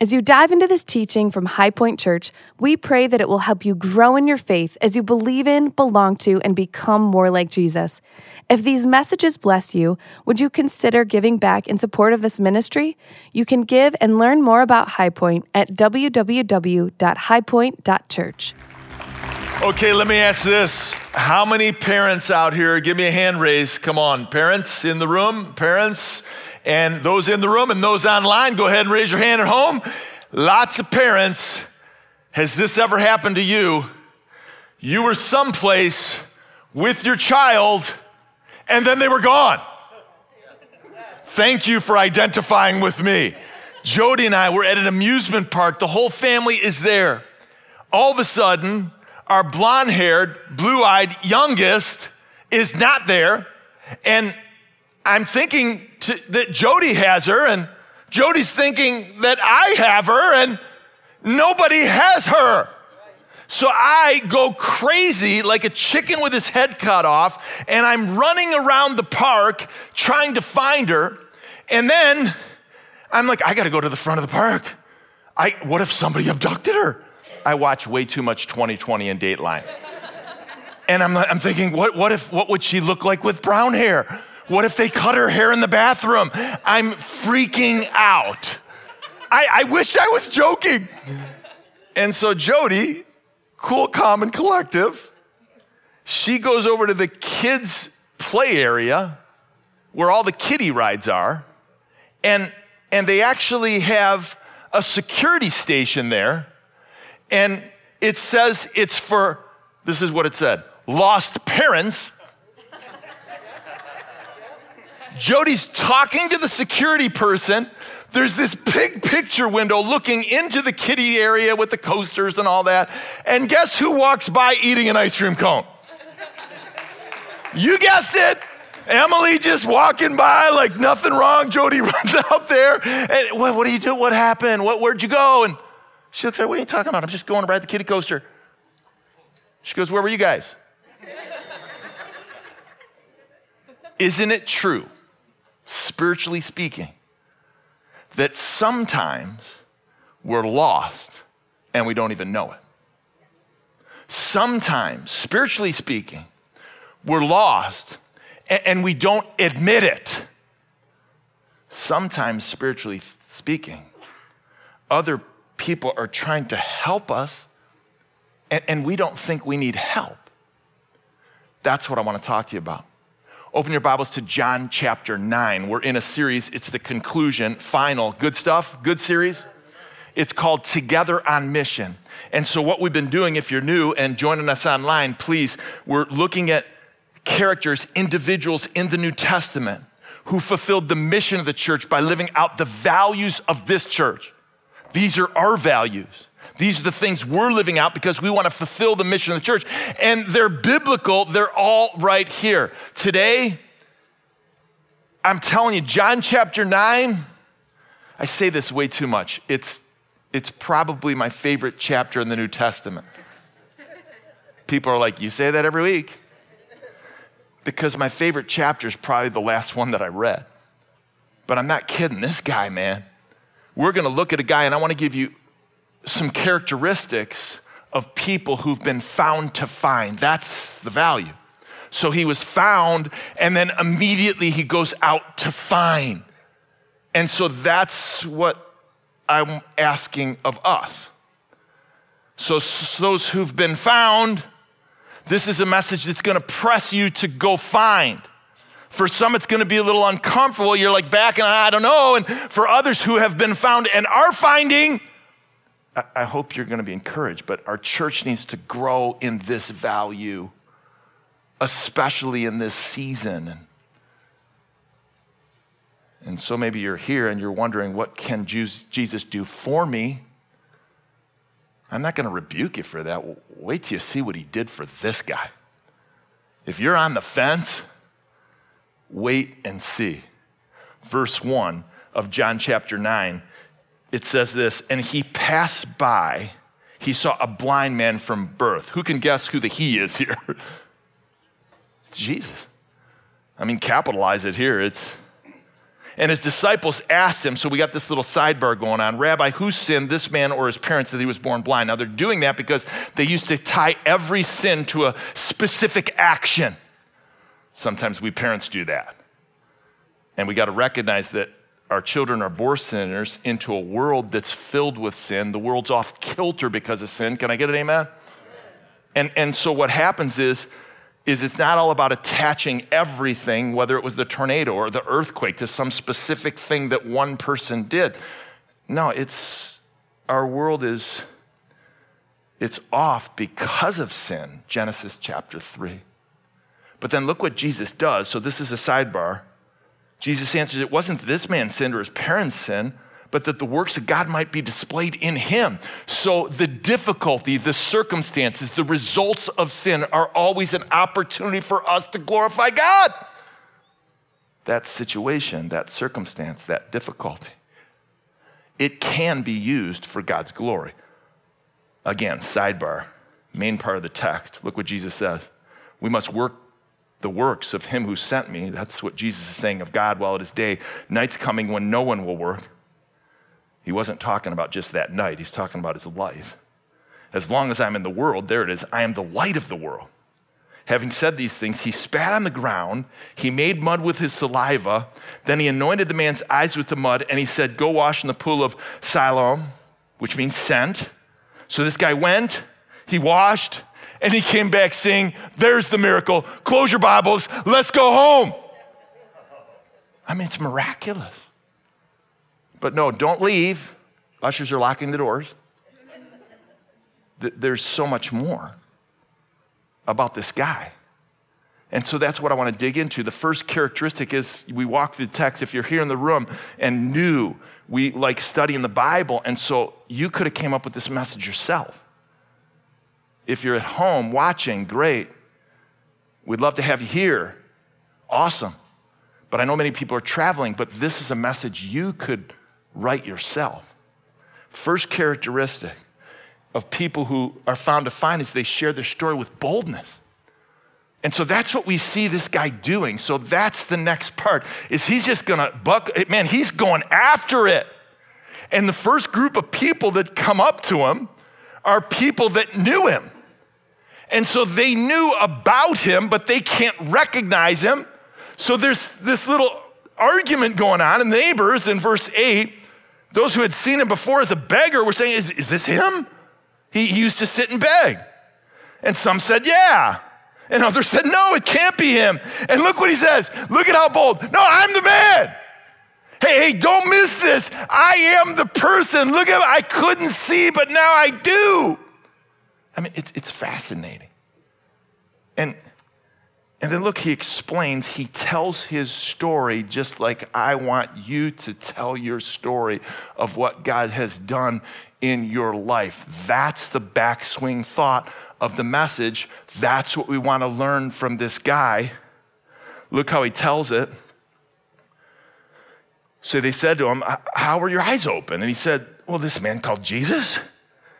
As you dive into this teaching from High Point Church, we pray that it will help you grow in your faith as you believe in, belong to, and become more like Jesus. If these messages bless you, would you consider giving back in support of this ministry? You can give and learn more about High Point at www.highpoint.church. Okay, let me ask this. How many parents out here, give me a hand raise. Come on, parents in the room, parents. And those in the room and those online, go ahead and raise your hand at home. Lots of parents. Has this ever happened to you? You were someplace with your child and then they were gone. Thank you for identifying with me. Jody and I were at an amusement park. The whole family is there. All of a sudden, our blonde haired, blue eyed youngest is not there. And I'm thinking to, that Jody has her, and Jody's thinking that I have her, and nobody has her. So I go crazy like a chicken with his head cut off, and I'm running around the park trying to find her. And then I'm like, I gotta go to the front of the park. I, what if somebody abducted her? I watch way too much 2020 and Dateline. And I'm, I'm thinking, what, what, if, what would she look like with brown hair? What if they cut her hair in the bathroom? I'm freaking out. I, I wish I was joking. And so Jody, cool, calm, and collective, she goes over to the kids' play area where all the kiddie rides are, and, and they actually have a security station there, and it says it's for, this is what it said, lost parents Jody's talking to the security person. There's this big picture window looking into the kiddie area with the coasters and all that. And guess who walks by eating an ice cream cone? You guessed it. Emily just walking by like nothing wrong. Jody runs out there. And what, what do you do? What happened? What, where'd you go? And she looks at What are you talking about? I'm just going to ride the kiddie coaster. She goes, Where were you guys? Isn't it true spiritually speaking, that sometimes we're lost and we don't even know it. Sometimes, spiritually speaking, we're lost and we don't admit it. Sometimes, spiritually speaking, other people are trying to help us and, we don't think we need help. That's what I want to talk to you about. Open your Bibles to John chapter 9. We're in a series, it's the conclusion, final. Good stuff? Good series? It's called Together on Mission. And so, what we've been doing, if you're new and joining us online, please, we're looking at characters, individuals in the New Testament who fulfilled the mission of the church by living out the values of this church. These are our values. These are the things we're living out because we want to fulfill the mission of the church. And they're biblical, they're all right here. Today, I'm telling you, John chapter 9, I say this way too much. It's, it's probably my favorite chapter in the New Testament. People are like, You say that every week? Because my favorite chapter is probably the last one that I read. But I'm not kidding. This guy, man, we're to look at a guy, and I want to give you some characteristics of people who've been found to find. That's the value. So he was found, and then immediately he goes out to find. And so that's what I'm asking of us. So, those who've been found, this is a message that's gonna press you to go find. For some, it's gonna be a little uncomfortable. You're like back and I don't know. And for others who have been found and are finding, I hope you're going to be encouraged, but our church needs to grow in this value, especially in this season. And so maybe you're here and you're wondering, what can Jesus do for me? I'm not going to rebuke you for that. Wait till you see what he did for this guy. If you're on the fence, wait and see. Verse 1 of John chapter 9 it says this, and he passed by, he saw a blind man from birth. Who can guess who the he is here? it's Jesus. I mean, capitalize it here. It's And his disciples asked him, so we got this little sidebar going on Rabbi, who sinned, this man or his parents, that he was born blind? Now they're doing that because they used to tie every sin to a specific action. Sometimes we parents do that. And we got to recognize that our children are born sinners into a world that's filled with sin. The world's off kilter because of sin. Can I get an amen? And, and so what happens is, is it's not all about attaching everything, whether it was the tornado or the earthquake, to some specific thing that one person did. No, it's our world is it's off because of sin, Genesis chapter 3. But then look what Jesus does. So this is a sidebar. Jesus answered, It wasn't this man's sin or his parents' sin, but that the works of God might be displayed in him. So the difficulty, the circumstances, the results of sin are always an opportunity for us to glorify God. That situation, that circumstance, that difficulty, it can be used for God's glory. Again, sidebar, main part of the text. Look what Jesus says. We must work the works of him who sent me. That's what Jesus is saying of God while it is day. Night's coming when no one will work. He wasn't talking about just that night, he's talking about his life. As long as I'm in the world, there it is, I am the light of the world. Having said these things, he spat on the ground, he made mud with his saliva, then he anointed the man's eyes with the mud, and he said, Go wash in the pool of Siloam, which means sent. So this guy went, he washed, and he came back saying, There's the miracle. Close your Bibles, let's go home. I mean, it's miraculous. But no, don't leave. Ushers are locking the doors. There's so much more about this guy. And so that's what I want to dig into. The first characteristic is we walk through the text. If you're here in the room and new, we like studying the Bible. And so you could have came up with this message yourself. If you're at home watching, great. We'd love to have you here. Awesome. But I know many people are traveling, but this is a message you could write yourself. First characteristic of people who are found to find is they share their story with boldness. And so that's what we see this guy doing. So that's the next part is he's just going to buck man, he's going after it. And the first group of people that come up to him are people that knew him. And so they knew about him, but they can't recognize him. So there's this little argument going on, and the neighbors in verse 8 those who had seen him before as a beggar were saying, Is, is this him? He, he used to sit and beg. And some said, Yeah. And others said, No, it can't be him. And look what he says. Look at how bold. No, I'm the man. Hey, hey, don't miss this. I am the person. Look at I couldn't see, but now I do. I mean, it's, it's fascinating. And and then look, he explains, he tells his story just like I want you to tell your story of what God has done in your life. That's the backswing thought of the message. That's what we want to learn from this guy. Look how he tells it. So they said to him, How were your eyes open? And he said, Well, this man called Jesus,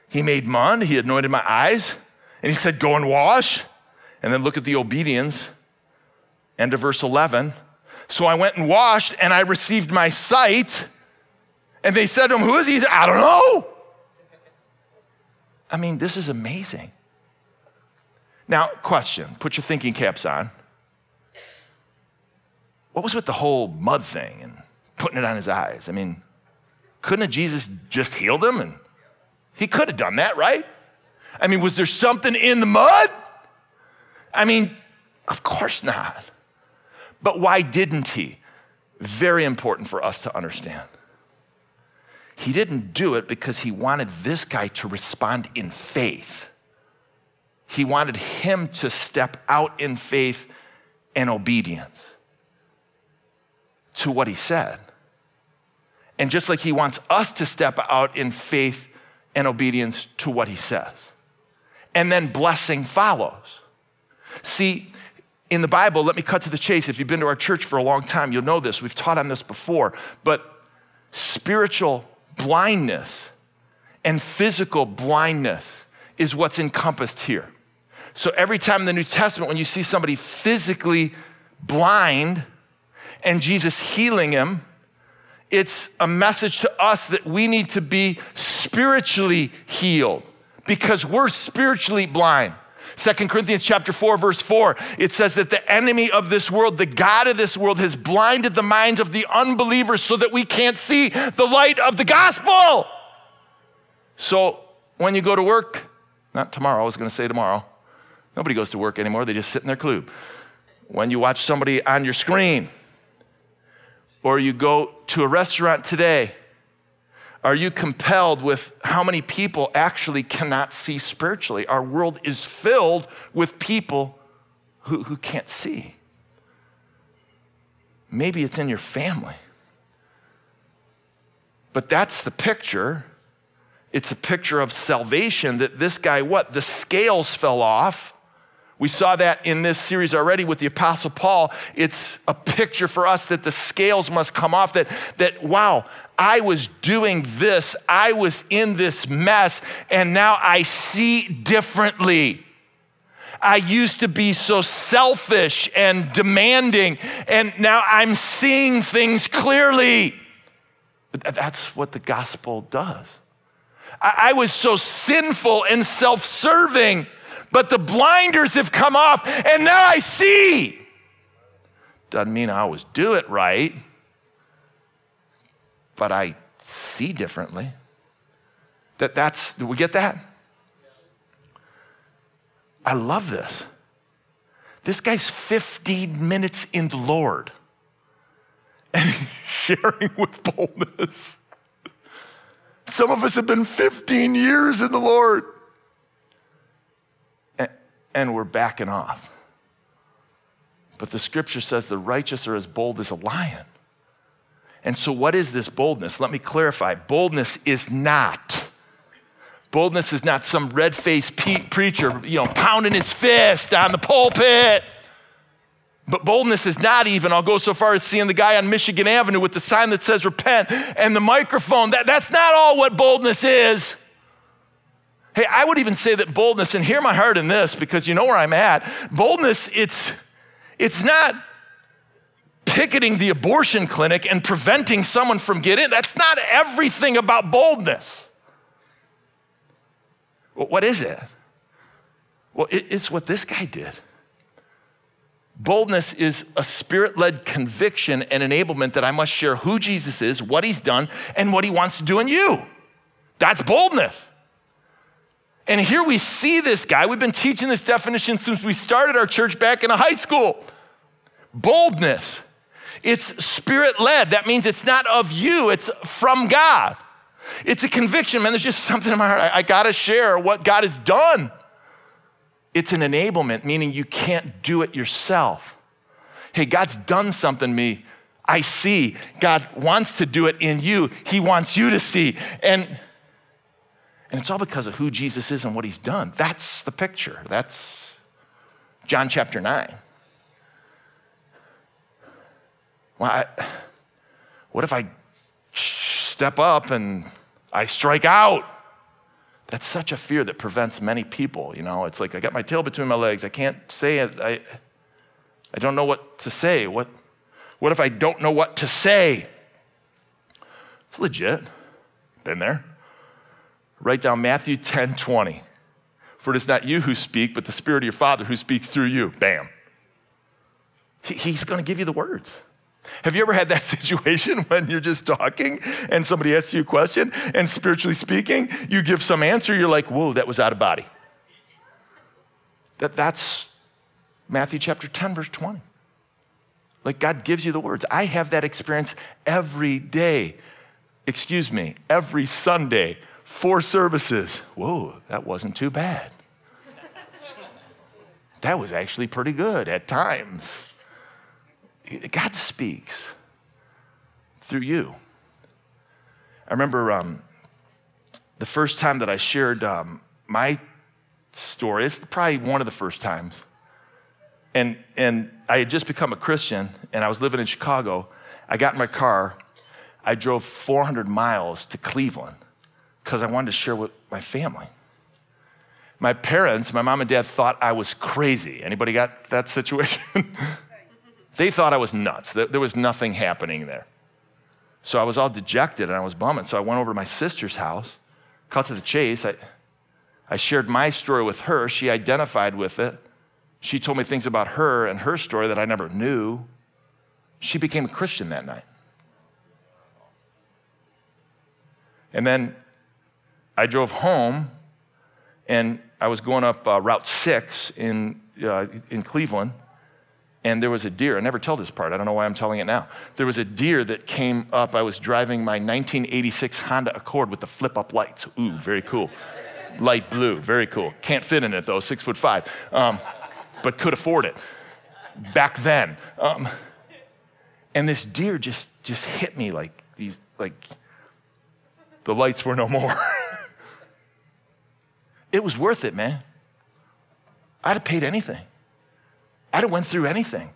he made mud, he anointed my eyes, and he said, Go and wash. And then look at the obedience. End of verse 11. So I went and washed and I received my sight. And they said to him, Who is he? he said, I don't know. I mean, this is amazing. Now, question put your thinking caps on. What was with the whole mud thing and putting it on his eyes? I mean, couldn't Jesus just healed him? And he could have done that, right? I mean, was there something in the mud? I mean, of course not. But why didn't he? Very important for us to understand. He didn't do it because he wanted this guy to respond in faith. He wanted him to step out in faith and obedience to what he said. And just like he wants us to step out in faith and obedience to what he says. And then blessing follows. See, in the Bible, let me cut to the chase. If you've been to our church for a long time, you'll know this. We've taught on this before. But spiritual blindness and physical blindness is what's encompassed here. So every time in the New Testament, when you see somebody physically blind and Jesus healing him, it's a message to us that we need to be spiritually healed because we're spiritually blind. Second Corinthians chapter 4 verse 4 it says that the enemy of this world the god of this world has blinded the minds of the unbelievers so that we can't see the light of the gospel. So when you go to work, not tomorrow, I was going to say tomorrow. Nobody goes to work anymore, they just sit in their club. When you watch somebody on your screen or you go to a restaurant today, are you compelled with how many people actually cannot see spiritually? Our world is filled with people who, who can't see. Maybe it's in your family. But that's the picture. It's a picture of salvation that this guy, what? The scales fell off we saw that in this series already with the Apostle Paul. It's a picture for us that the scales must come off, that, that wow, I was doing this, I was in this mess, and now I see differently. I used to be so selfish and demanding, and now I'm seeing things clearly. That's what the gospel does. I was so sinful and self serving but the blinders have come off and now I see. Doesn't mean I always do it right, but I see differently. That that's, do we get that? I love this. This guy's 15 minutes in the Lord and sharing with boldness. Some of us have been 15 years in the Lord and we're backing off. But the scripture says the righteous are as bold as a lion. And so, what is this boldness? Let me clarify. Boldness is not. Boldness is not some red faced preacher, you know, pounding his fist on the pulpit. But boldness is not even, I'll go so far as seeing the guy on Michigan Avenue with the sign that says repent and the microphone. That, that's not all what boldness is. Hey, I would even say that boldness, and hear my heart in this because you know where I'm at. Boldness, it's, it's not picketing the abortion clinic and preventing someone from getting in. That's not everything about boldness. What is it? Well, it's what this guy did. Boldness is a spirit led conviction and enablement that I must share who Jesus is, what he's done, and what he wants to do in you. That's boldness. And here we see this guy. We've been teaching this definition since we started our church back in high school. Boldness. It's spirit led. That means it's not of you, it's from God. It's a conviction, man. There's just something in my heart. I, I got to share what God has done. It's an enablement, meaning you can't do it yourself. Hey, God's done something to me. I see. God wants to do it in you. He wants you to see. And and it's all because of who Jesus is and what he's done. That's the picture. That's John chapter 9. Well, I, what if I step up and I strike out? That's such a fear that prevents many people. You know, it's like I got my tail between my legs. I can't say it. I, I don't know what to say. What, what if I don't know what to say? It's legit. Been there. Write down Matthew 10 20. For it is not you who speak, but the Spirit of your Father who speaks through you. Bam. He's going to give you the words. Have you ever had that situation when you're just talking and somebody asks you a question and spiritually speaking, you give some answer, you're like, whoa, that was out of body? That, that's Matthew chapter 10, verse 20. Like God gives you the words. I have that experience every day. Excuse me, every Sunday four services. Whoa, that wasn't too bad. that was actually pretty good at times. God speaks through you. I remember um, the first time that I shared um, my story, it's probably one of the first times. And, and I had just become a Christian and I was living in Chicago. I got in my car, I drove 400 miles to Cleveland because I wanted to share with my family. My parents, my mom and dad thought I was crazy. Anybody got that situation? they thought I was nuts. There was nothing happening there. So I was all dejected and I was bumming. So I went over to my sister's house, cut to the chase. I, I shared my story with her. She identified with it. She told me things about her and her story that I never knew. She became a Christian that night. And then I drove home and I was going up uh, Route 6 in, uh, in Cleveland and there was a deer. I never tell this part. I don't know why I'm telling it now. There was a deer that came up. I was driving my 1986 Honda Accord with the flip up lights. Ooh, very cool. Light blue, very cool. Can't fit in it though, six foot five, um, but could afford it back then. Um, and this deer just just hit me like these like the lights were no more. it was worth it, man. I'd have paid anything. I'd have went through anything,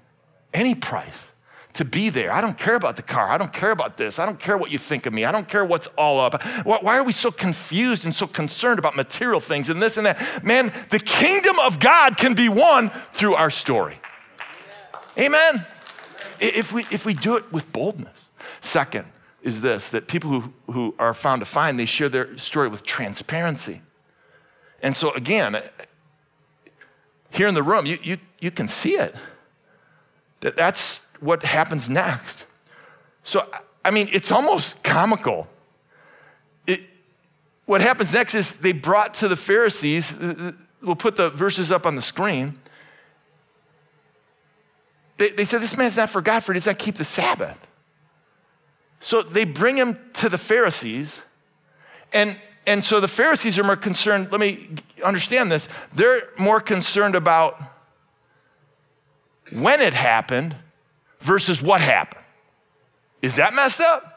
any price to be there. I don't care about the car. I don't care about this. I don't care what you think of me. I don't care what's all up. Why are we so confused and so concerned about material things and this and that? Man, the kingdom of God can be won through our story. Amen. If we, if we do it with boldness. Second is this that people who, who are found to find, they share their story with transparency. And so, again, here in the room, you, you, you can see it. That that's what happens next. So, I mean, it's almost comical. It, what happens next is they brought to the Pharisees, we'll put the verses up on the screen. They, they said, This man's not for God, for he does not keep the Sabbath. So they bring him to the Pharisees, and and so the Pharisees are more concerned, let me understand this, they're more concerned about when it happened versus what happened. Is that messed up?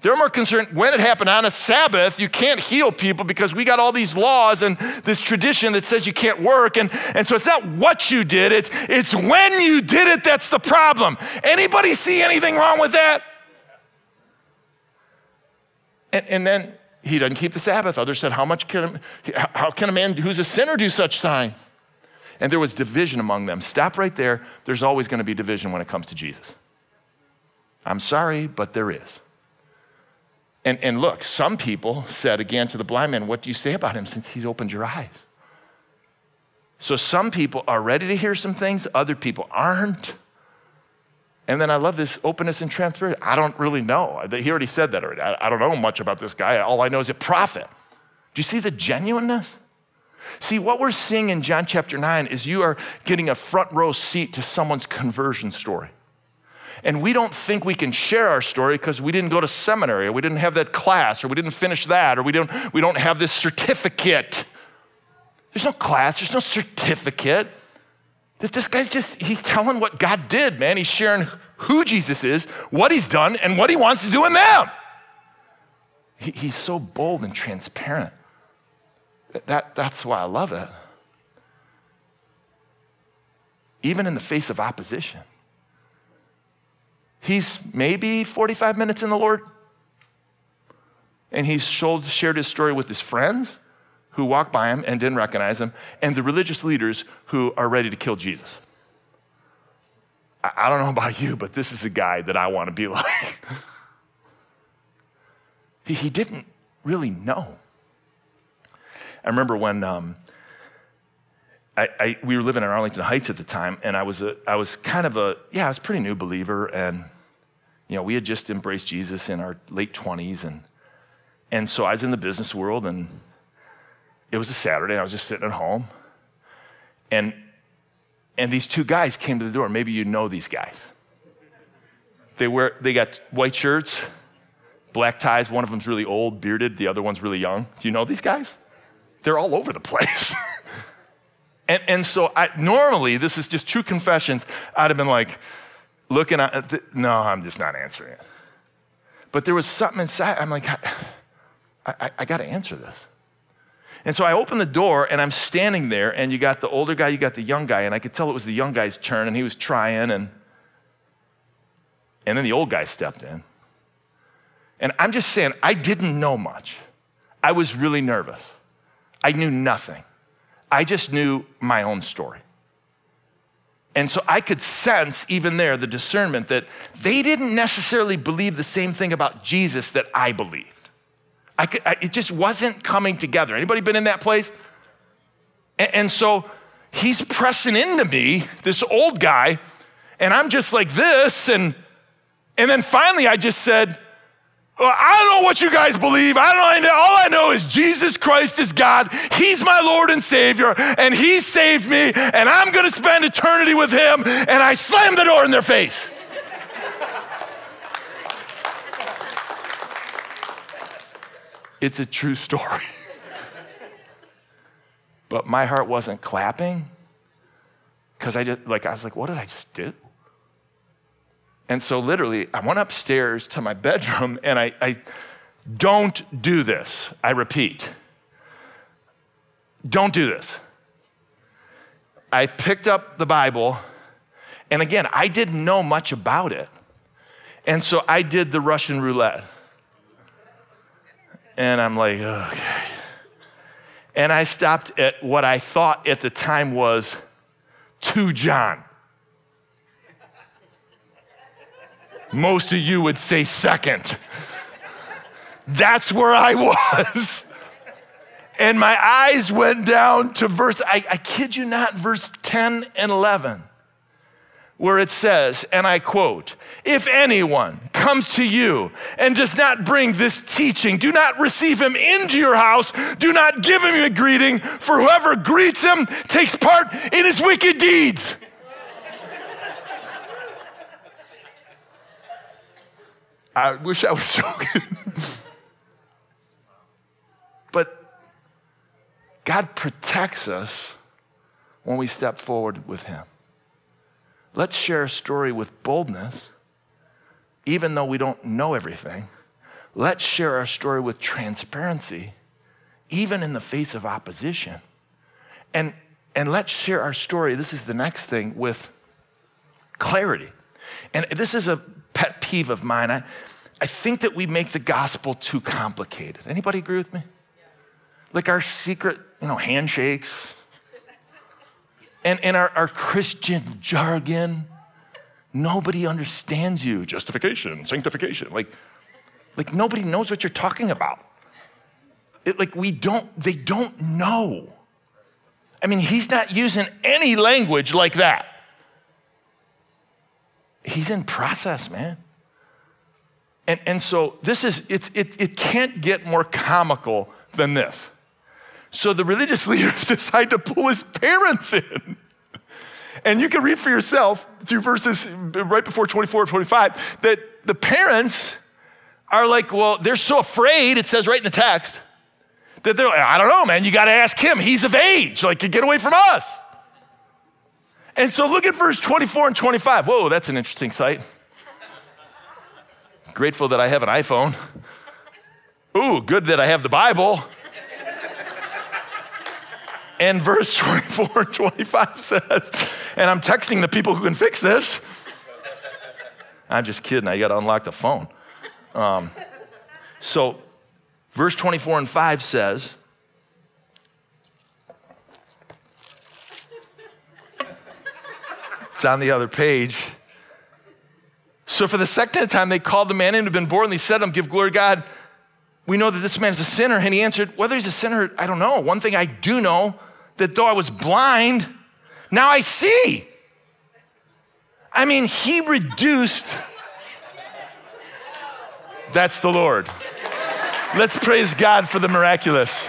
They're more concerned when it happened on a Sabbath. You can't heal people because we got all these laws and this tradition that says you can't work. And, and so it's not what you did, it's, it's when you did it that's the problem. Anybody see anything wrong with that? And, and then he doesn't keep the Sabbath. Others said, How much can how can a man who's a sinner do such signs? And there was division among them. Stop right there. There's always going to be division when it comes to Jesus. I'm sorry, but there is. And, and look, some people said again to the blind man, What do you say about him since he's opened your eyes? So some people are ready to hear some things, other people aren't. And then I love this openness and transparency. I don't really know. He already said that already. I don't know much about this guy. All I know is a prophet. Do you see the genuineness? See, what we're seeing in John chapter 9 is you are getting a front row seat to someone's conversion story. And we don't think we can share our story because we didn't go to seminary, or we didn't have that class, or we didn't finish that, or we don't, we don't have this certificate. There's no class, there's no certificate. That this guy's just, he's telling what God did, man. He's sharing who Jesus is, what he's done, and what he wants to do in them. He, he's so bold and transparent. That, that's why I love it. Even in the face of opposition. He's maybe 45 minutes in the Lord, and he's shared his story with his friends who walked by him and didn't recognize him, and the religious leaders who are ready to kill Jesus. I don't know about you, but this is a guy that I want to be like. he, he didn't really know. I remember when um, I, I, we were living in Arlington Heights at the time, and I was, a, I was kind of a, yeah, I was a pretty new believer, and, you know, we had just embraced Jesus in our late 20s, and, and so I was in the business world, and it was a Saturday, I was just sitting at home. And, and these two guys came to the door. Maybe you know these guys. They, wear, they got white shirts, black ties. One of them's really old, bearded. The other one's really young. Do you know these guys? They're all over the place. and, and so I, normally, this is just true confessions. I'd have been like, looking at, no, I'm just not answering it. But there was something inside. I'm like, I, I, I got to answer this. And so I opened the door and I'm standing there, and you got the older guy, you got the young guy, and I could tell it was the young guy's turn, and he was trying, and, and then the old guy stepped in. And I'm just saying, I didn't know much. I was really nervous. I knew nothing. I just knew my own story. And so I could sense, even there, the discernment that they didn't necessarily believe the same thing about Jesus that I believed. I could, I, it just wasn't coming together. Anybody been in that place? And, and so he's pressing into me, this old guy, and I'm just like this. And, and then finally I just said, well, I don't know what you guys believe. I don't know. All I know is Jesus Christ is God. He's my Lord and Savior, and He saved me, and I'm going to spend eternity with Him. And I slammed the door in their face. It's a true story. but my heart wasn't clapping because I just, like, I was like, what did I just do? And so, literally, I went upstairs to my bedroom and I, I don't do this. I repeat, don't do this. I picked up the Bible, and again, I didn't know much about it. And so I did the Russian roulette. And I'm like, okay. And I stopped at what I thought at the time was 2 John. Most of you would say second. That's where I was. And my eyes went down to verse, I, I, kid you not, verse 10 and 11, where it says, and I quote, if anyone comes to you and does not bring this teaching, do not receive him into your house, do not give him a greeting, for whoever greets him takes part in his wicked deeds. I wish I was joking. but God protects us when we step forward with Him. Let's share a story with boldness, even though we don't know everything. Let's share our story with transparency, even in the face of opposition. And, and let's share our story, this is the next thing, with clarity. And this is a pet peeve of mine. I, I think that we make the gospel too complicated. Anybody agree with me? Like our secret, you know, handshakes and, and our, our Christian jargon. Nobody understands you. Justification, sanctification. Like, like nobody knows what you're talking about. It, like we don't, they don't know. I mean, he's not using any language like that. He's in process, man. And, and so this is, it's, it, it can't get more comical than this. So the religious leaders decide to pull his parents in. And you can read for yourself through verses right before 24 and 25 that the parents are like, well, they're so afraid, it says right in the text, that they're like, I don't know, man, you got to ask him. He's of age. Like, get away from us. And so look at verse 24 and 25. Whoa, that's an interesting sight. Grateful that I have an iPhone. Ooh, good that I have the Bible. And verse 24 and 25 says, and I'm texting the people who can fix this. I'm just kidding, I got to unlock the phone. Um, so, verse 24 and 5 says, it's on the other page. So for the second time, they called the man in who had been born. And They said to him, Give glory to God. We know that this man is a sinner. And he answered, Whether he's a sinner, I don't know. One thing I do know that though I was blind, now I see. I mean, he reduced. That's the Lord. Let's praise God for the miraculous.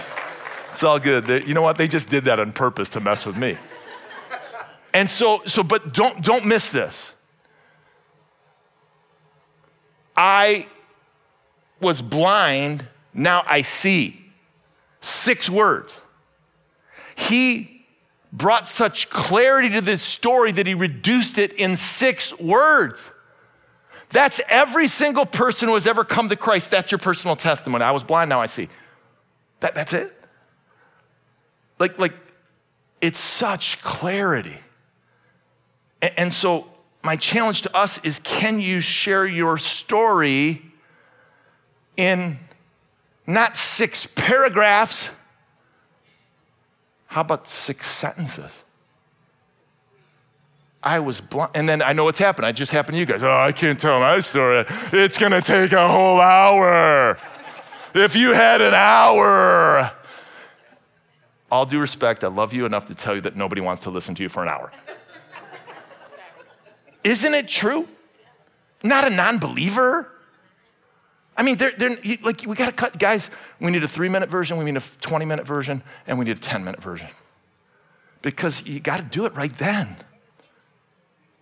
It's all good. They, you know what? They just did that on purpose to mess with me. And so, so, but don't don't miss this. I was blind, now I see. Six words. He brought such clarity to this story that he reduced it in six words. That's every single person who has ever come to Christ. That's your personal testimony. I was blind, now I see. That, that's it. Like, like, it's such clarity. And, and so my challenge to us is can you share your story in not six paragraphs? How about six sentences? I was blind. And then I know what's happened. I just happened to you guys. Oh, I can't tell my story. It's going to take a whole hour. If you had an hour. All due respect, I love you enough to tell you that nobody wants to listen to you for an hour. Isn't it true? Not a non believer. I mean, they're, they're, like, we got to cut, guys, we need a three minute version, we need a 20 minute version, and we need a 10 minute version. Because you got to do it right then.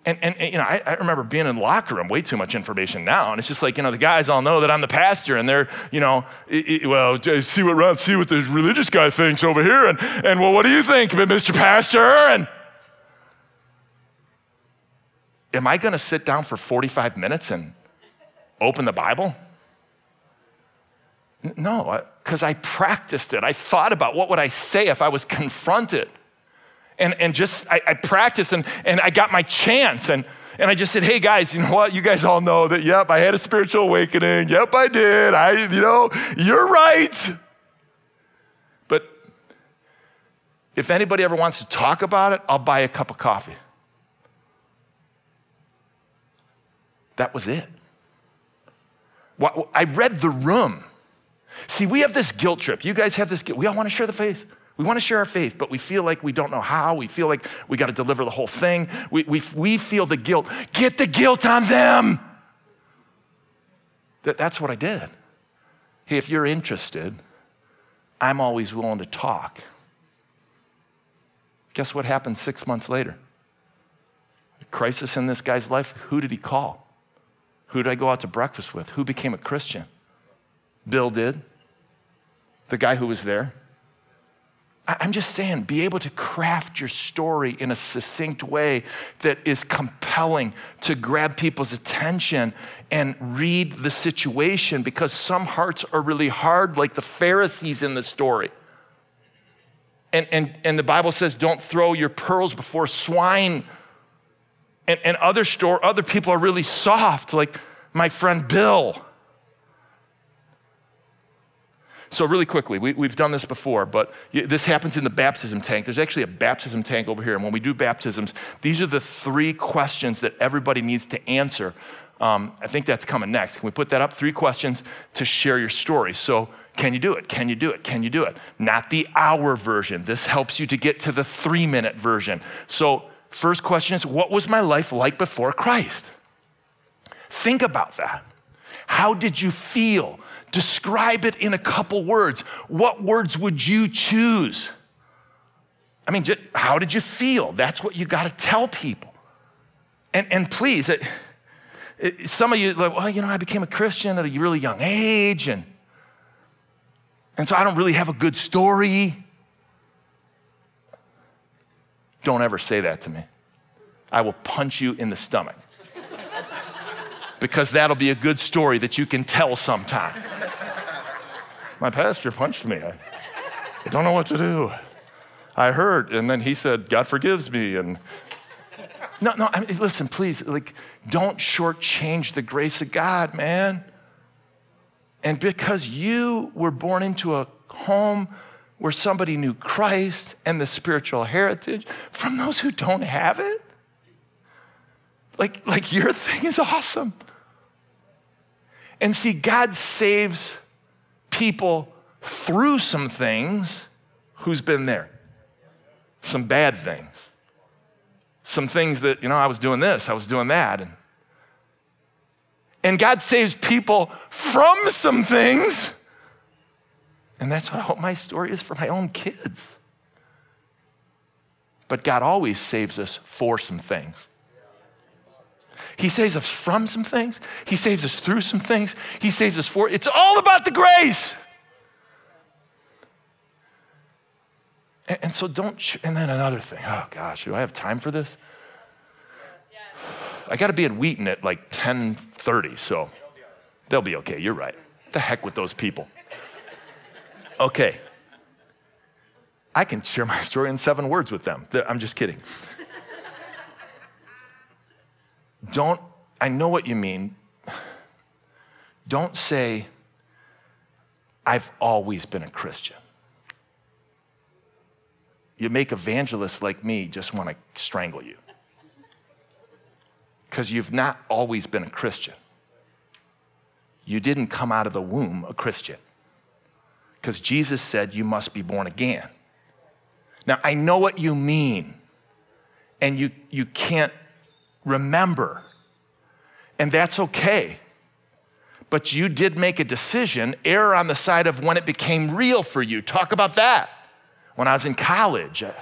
And, and, and, you know, I, I, remember being in locker room, way too much information now. And it's just like, you know, the guys all know that I'm the pastor and they're, you know, it, it, well, see what, see what the religious guy thinks over here. And, and well, what do you think, Mr. Pastor? And am I going to sit down for 45 minutes and open the Bible? No, because I practiced it. I thought about what would I say if I was confronted. And, and just, I, I practiced and, and I got my chance. And, and I just said, hey guys, you know what? You guys all know that, yep, I had a spiritual awakening. Yep, I did. I, you know, you're right. But if anybody ever wants to talk about it, I'll buy a cup of coffee. That was it. I read the room. See, we have this guilt trip. You guys have this guilt. We all want to share the faith. We want to share our faith, but we feel like we don't know how. We feel like we got to deliver the whole thing. We, we, we feel the guilt. Get the guilt on them. That, that's what I did. Hey, if you're interested, I'm always willing to talk. Guess what happened six months later? A crisis in this guy's life. Who did he call? Who did I go out to breakfast with? Who became a Christian? Bill did. The guy who was there. I'm just saying, be able to craft your story in a succinct way that is compelling to grab people's attention and read the situation because some hearts are really hard, like the Pharisees in the story. And, and, and the Bible says, don't throw your pearls before swine and, and other store, other people are really soft, like my friend Bill. So, really quickly, we, have done this before, but this happens in the baptism tank. There's actually a baptism tank over here. And when we do baptisms, these are the three questions that everybody needs to answer. Um, I think that's coming next. Can we put that up? Three questions to share your story. So, can you do it? Can you do it? Can you do it? Not the hour version. This helps you to get to the three minute version. So, First question is What was my life like before Christ? Think about that. How did you feel? Describe it in a couple words. What words would you choose? I mean, just, how did you feel? That's what you got to tell people. And, and please, it, it, some of you, like, well, you know, I became a Christian at a really young age, and, and so I don't really have a good story. Don't ever say that to me. I will punch you in the stomach. because that'll be a good story that you can tell sometime. My pastor punched me. I, I don't know what to do. I hurt. and then he said, God forgives me. And no, no, I mean, listen, please, like, don't shortchange the grace of God, man. And because you were born into a home where somebody knew Christ and the spiritual heritage from those who don't have it? Like, like your thing is awesome. And see, God saves people through some things. Who's been there? Some bad things. Some things that, you know, I was doing this, I was doing that. And, and God saves people from some things and that's what I hope my story is for my own kids. But God always saves us for some things. He saves us from some things. He saves us through some things. He saves us for it's all about the grace. And, and so don't. and then another thing. Oh gosh, do I have time for this? I got to be at Wheaton at like 10:30, so they'll be okay. You're right. The heck with those people. Okay. I can share my story in seven words with them. I'm just kidding. Don't, I know what you mean. Don't say, I've always been a Christian. You make evangelists like me just want to strangle you. because you've not always been a Christian. You didn't come out of the womb a Christian because Jesus said you must be born again. Now, I know what you mean, and you, you can't remember, and that's okay. But you did make a decision, error on the side of when it became real for you. Talk about that. When I was in college, uh,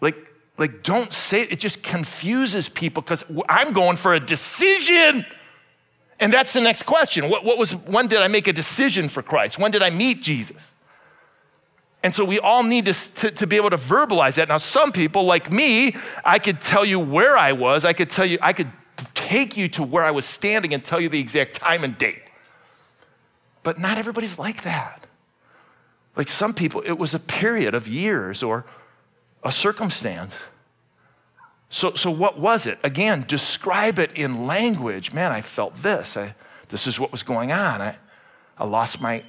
like, like don't say it, it just confuses people because I'm going for a decision. And that's the next question. What, what was, when did I make a decision for Christ? When did I meet Jesus? And so we all need to, to, to, be able to verbalize that. Now, some people, like me, I could tell you where I was. I could tell you, I could take you to where I was standing and tell you the exact time and date. But not everybody's like that. Like some people, it was a period of years or a circumstance. So, so what was it? Again, describe it in language. Man, I felt this. I, this is what was going on. I, I lost my,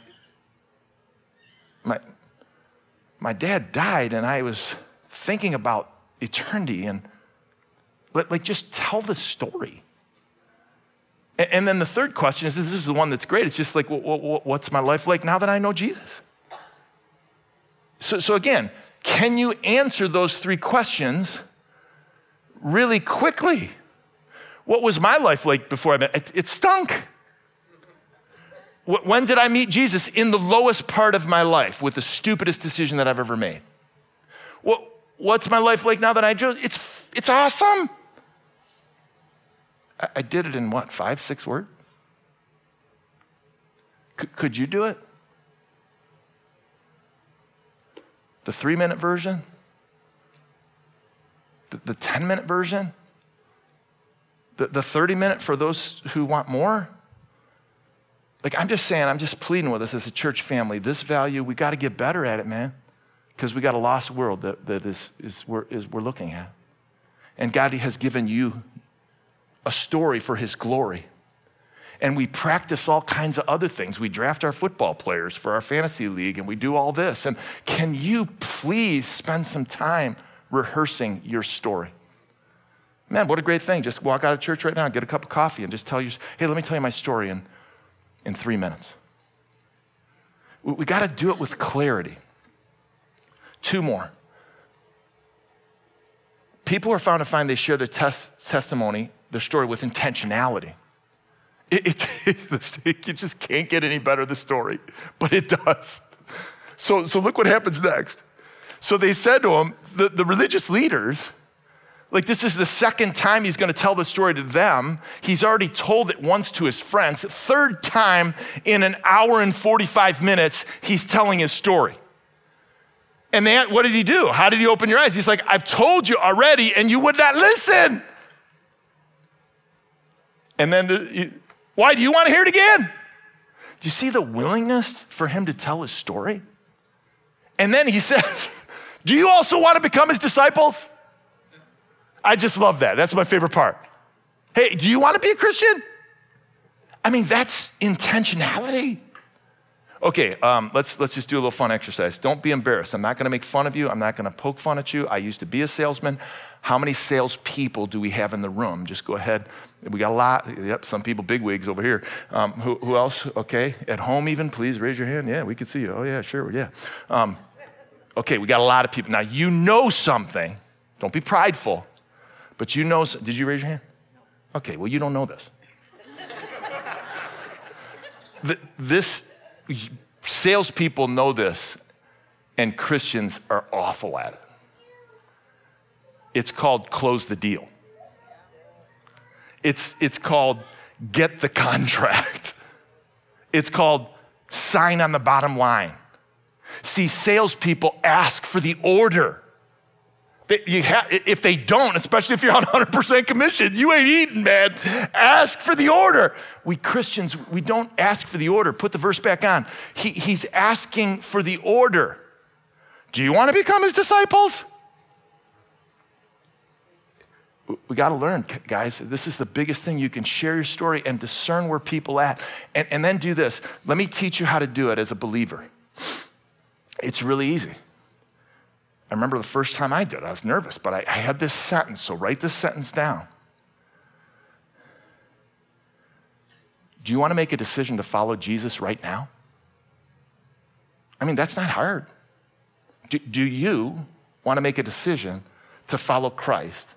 my, my dad died, and I was thinking about eternity and like just tell the story. And then the third question is this is the one that's great. It's just like, what's my life like now that I know Jesus? So, so again, can you answer those three questions really quickly. What was my life like before I met? It, it stunk. When did I meet Jesus? In the lowest part of my life with the stupidest decision that I've ever made. What, what's my life like now that I just, it's, it's awesome. I, I did it in what, five, six words? C- could you do it? The three minute version? the, the 10 minute version, the, the 30 minute for those who want more. Like, I'm just saying, I'm just pleading with us as a church family. This value, we got to get better at it, man, because we got a lost world that, that is, is, we're, is we're looking at. And God has given you a story for His glory. And we practice all kinds of other things. We draft our football players for our fantasy league, and we do all this. And can you please spend some time? rehearsing your story. Man, what a great thing. Just walk out of church right now, get a cup of coffee, and just tell you, hey, let me tell you my story in, in three minutes. We, we got to do it with clarity. Two more. People are found to find they share their tes- testimony, their story with intentionality. It, it, it, just can't get any better, the story, but it does. So, so look what happens next. So they said to him, the, the religious leaders, like this is the second time he's going to tell the story to them. He's already told it once to his friends. Third time in an hour and 45 minutes, he's telling his story. And they, what did he do? How did he open your eyes? He's like, I've told you already, and you would not listen. And then, uh, the, why do you want to hear it again? Do you see the willingness for him to tell his story? And then he says, Do you also want to become his disciples? I just love that. That's my favorite part. Hey, do you want to be a Christian? I mean, that's intentionality. Okay, um, let's, let's just do a little fun exercise. Don't be embarrassed. I'm not going to make fun of you. I'm not going to poke fun at you. I used to be a salesman. How many salespeople do we have in the room? Just go ahead. We got a lot. Yep, some people, big wigs over here. Um, who, who, else? Okay, at home even, please raise your hand. Yeah, we can see you. Oh, yeah, sure, yeah. Um, Okay, we got a lot of people. Now, you know something. Don't be prideful, but you know. Did you raise your hand? Okay, well, you don't know this. this, salespeople know this, and Christians are awful at it. It's called close the deal. It's, it's called get the contract. It's called sign on the bottom line. See, salespeople ask for the order. If they don't, especially if you're on 100% commission, you ain't eating, man. Ask for the order. We Christians, we don't ask for the order. Put the verse back on. He, he's asking for the order. Do you want to become his disciples? We got to learn, guys. This is the biggest thing. You can share your story and discern where people at. And, and then do this. Let me teach you how to do it as a believer. It's really easy. I remember the first time I did, I was nervous, but I, I had this sentence, so write this sentence down. Do you want to make a decision to follow Jesus right now? I mean, that's not hard. Do, do, you want to make a decision to follow Christ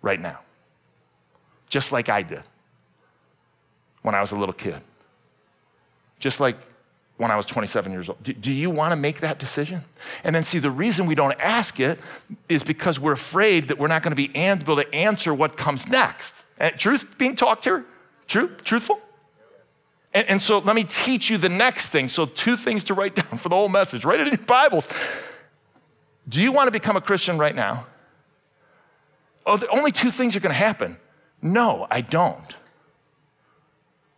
right now? Just like I did when I was a little kid. Just like when I was 27 years old. Do, do you want to make that decision? And then see, the reason we don't ask it is because we're afraid that we're not going to be able to answer what comes next. Uh, truth being talked here? True? Truthful? And, and so let me teach you the next thing. So, two things to write down for the whole message. Write it in your Bibles. Do you want to become a Christian right now? Oh, the only two things are going to happen. No, I don't.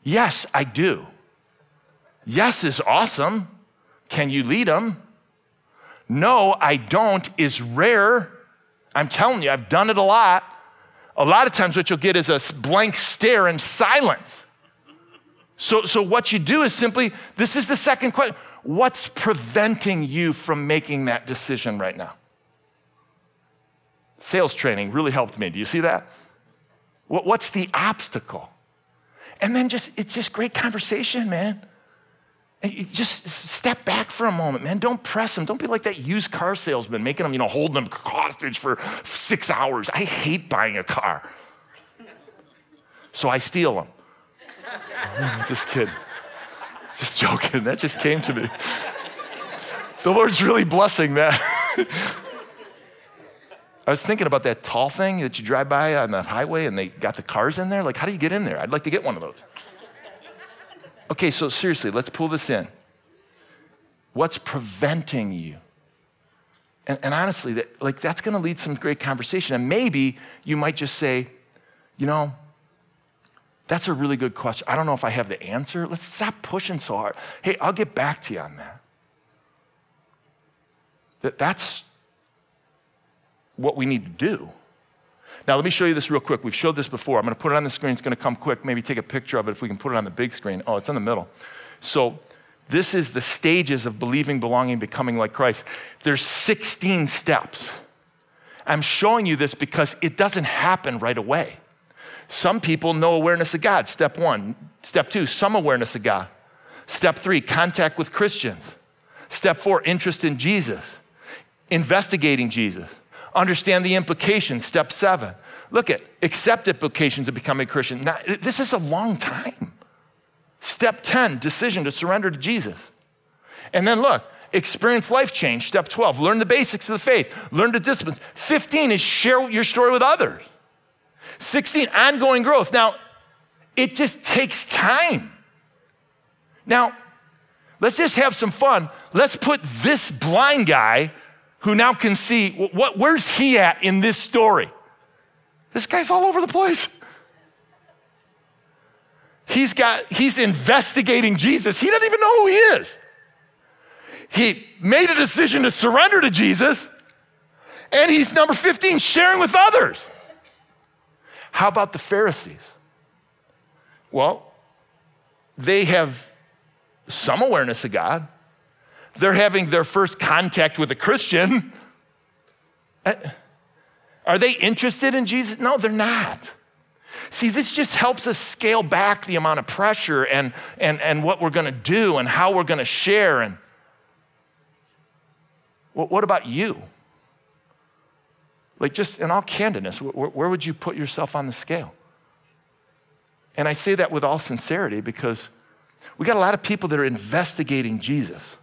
Yes, I do. Yes is awesome. Can you lead them? No, I don't is rare. I'm telling you, I've done it a lot. A lot of times, what you'll get is a blank stare and silence. So, so what you do is simply this is the second question what's preventing you from making that decision right now? Sales training really helped me. Do you see that? What's the obstacle? And then just, it's just great conversation, man. Just step back for a moment, man. Don't press them. Don't be like that used car salesman making them, you know, holding them hostage for six hours. I hate buying a car. So I steal them. just kidding. Just joking. That just came to me. The Lord's really blessing that. I was thinking about that tall thing that you drive by on the highway and they got the cars in there. Like, how do you get in there? I'd like to get one of those. Okay, so seriously, let's pull this in. What's preventing you? And, and honestly, that, like that's going to lead some great conversation. And maybe you might just say, you know, that's a really good question. I don't know if I have the answer. Let's stop pushing so hard. Hey, I'll get back to you on that. that that's what we need to do. Now, let me show you this real quick. We've showed this before. I'm going to put it on the screen. It's going to come quick. Maybe take a picture of it if we can put it on the big screen. Oh, it's in the middle. So, this is the stages of believing, belonging, becoming like Christ. There's 16 steps. I'm showing you this because it doesn't happen right away. Some people know awareness of God, step one. Step two, some awareness of God. Step three, contact with Christians. Step four, interest in Jesus, investigating Jesus understand the implications. Step seven. Look at accept implications of becoming a Christian. Now, this is a long time. Step 10, decision to surrender to Jesus. And then look, experience life change. Step 12, learn the basics of the faith, learn the disciplines. 15 is share your story with others. 16, ongoing growth. Now, it just takes time. Now, let's just have some fun. Let's put this blind guy who now can see what, where's he at in this story? This guy's all over the place. He's got, he's investigating Jesus. He doesn't even know who he is. He made a decision to surrender to Jesus, and he's number 15, sharing with others. How about the Pharisees? Well, they have some awareness of God, they're having their first contact with a Christian. Uh, are they interested in Jesus? No, they're not. See, this just helps us scale back the amount of pressure and, and, and what we're going to do and how we're going to share. And well, what about you? Like, just in all candidness, where, where would you put yourself on the scale? And I say that with all sincerity because we got a lot of people that are investigating Jesus.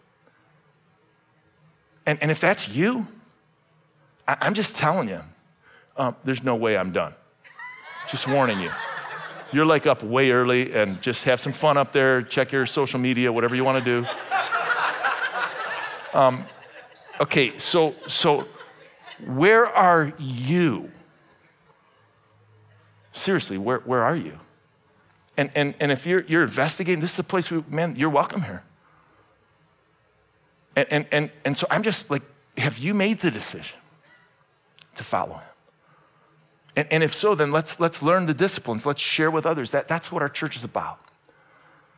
And, and if that's you, I, am just telling you, um, there's no way I'm done. Just warning you. You're like up way early and just have some fun up there, check your social media, whatever you want to do. Um, okay, so, so where are you? Seriously, where, where are you? And, and, and if you're, you're investigating, this is a place, we, man, you're welcome here. And, and, and, and so I'm just like, have you made the decision to follow him? And, and if so, then let's, let's learn the disciplines. Let's share with others. That, that's what our church is about.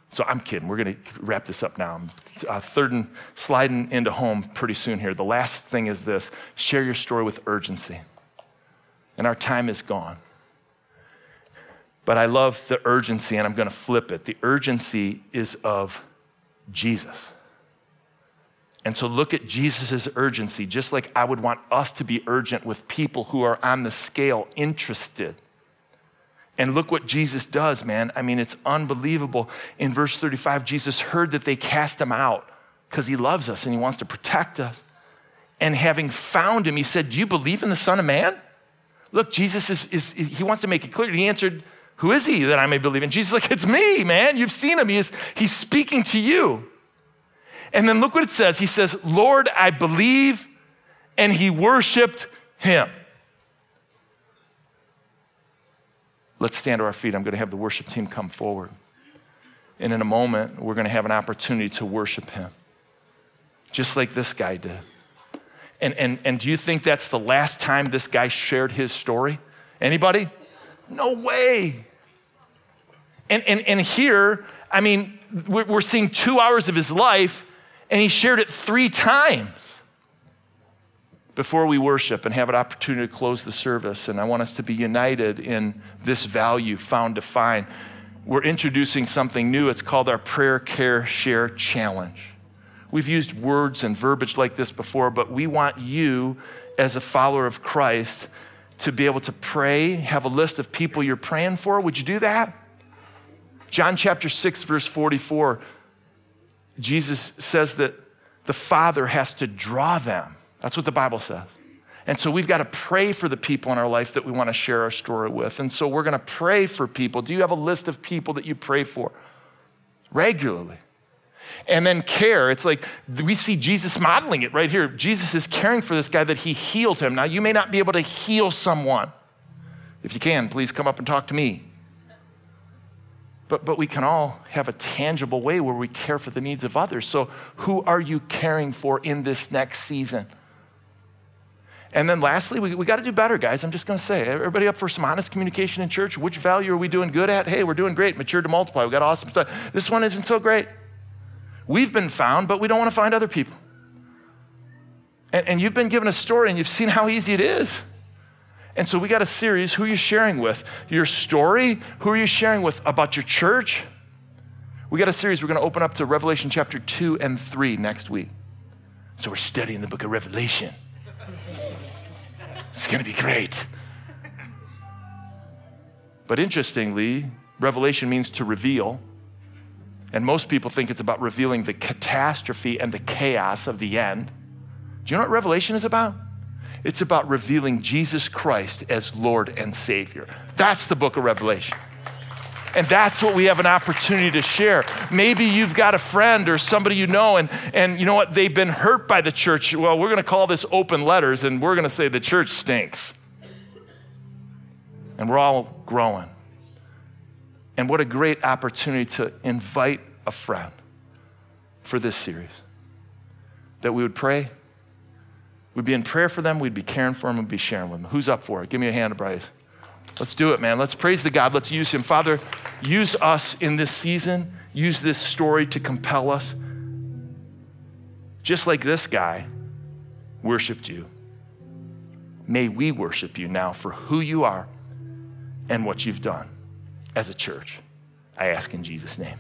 So I'm kidding. We're going to wrap this up now. I'm uh, third and sliding into home pretty soon here. The last thing is this share your story with urgency. And our time is gone. But I love the urgency, and I'm going to flip it. The urgency is of Jesus. And so look at Jesus' urgency, just like I would want us to be urgent with people who are on the scale interested. And look what Jesus does, man. I mean, it's unbelievable. In verse 35, Jesus heard that they cast him out because he loves us and he wants to protect us. And having found him, he said, Do you believe in the Son of Man? Look, Jesus is, is he wants to make it clear. He answered, Who is he that I may believe in? Jesus like, It's me, man. You've seen him. He is, he's speaking to you. And then look what it says. He says, Lord, I believe, and he worshiped him. Let's stand to our feet. I'm going to have the worship team come forward. And in a moment, we're going to have an opportunity to worship him, just like this guy did. And, and, and do you think that's the last time this guy shared his story? Anybody? No way. And, and, and here, I mean, we're seeing two hours of his life and he shared it three times before we worship and have an opportunity to close the service. And I want us to be united in this value found to find. We're introducing something new. It's called our Prayer Care Share Challenge. We've used words and verbiage like this before, but we want you, as a follower of Christ, to be able to pray, have a list of people you're praying for. Would you do that? John chapter 6, verse 44 Jesus says that the Father has to draw them. That's what the Bible says. And so we've got to pray for the people in our life that we want to share our story with. And so we're going to pray for people. Do you have a list of people that you pray for regularly? And then care. It's like we see Jesus modeling it right here. Jesus is caring for this guy that he healed him. Now, you may not be able to heal someone. If you can, please come up and talk to me. But, but we can all have a tangible way where we care for the needs of others. So, who are you caring for in this next season? And then lastly, we, we got to do better, guys. I'm just going to say, everybody up for some honest communication in church? Which value are we doing good at? Hey, we're doing great. Mature to multiply. We got awesome stuff. This one isn't so great. We've been found, but we don't want to find other people. And, and you've been given a story and you've seen how easy it is. And so we got a series. Who are you sharing with? Your story? Who are you sharing with about your church? We got a series. We're going to open up to Revelation chapter 2 and 3 next week. So we're studying the book of Revelation. It's going to be great. But interestingly, revelation means to reveal. And most people think it's about revealing the catastrophe and the chaos of the end. Do you know what revelation is about? It's about revealing Jesus Christ as Lord and Savior. That's the book of Revelation. And that's what we have an opportunity to share. Maybe you've got a friend or somebody you know, and, and you know what? They've been hurt by the church. Well, we're going to call this open letters, and we're going to say the church stinks. And we're all growing. And what a great opportunity to invite a friend for this series. That we would pray We'd be in prayer for them, we'd be caring for them, we'd be sharing with them. Who's up for it? Give me a hand, Bryce. Let's do it, man. Let's praise the God. Let's use Him. Father, use us in this season. Use this story to compel us. Just like this guy worshiped you. May we worship you now for who you are and what you've done as a church. I ask in Jesus' name.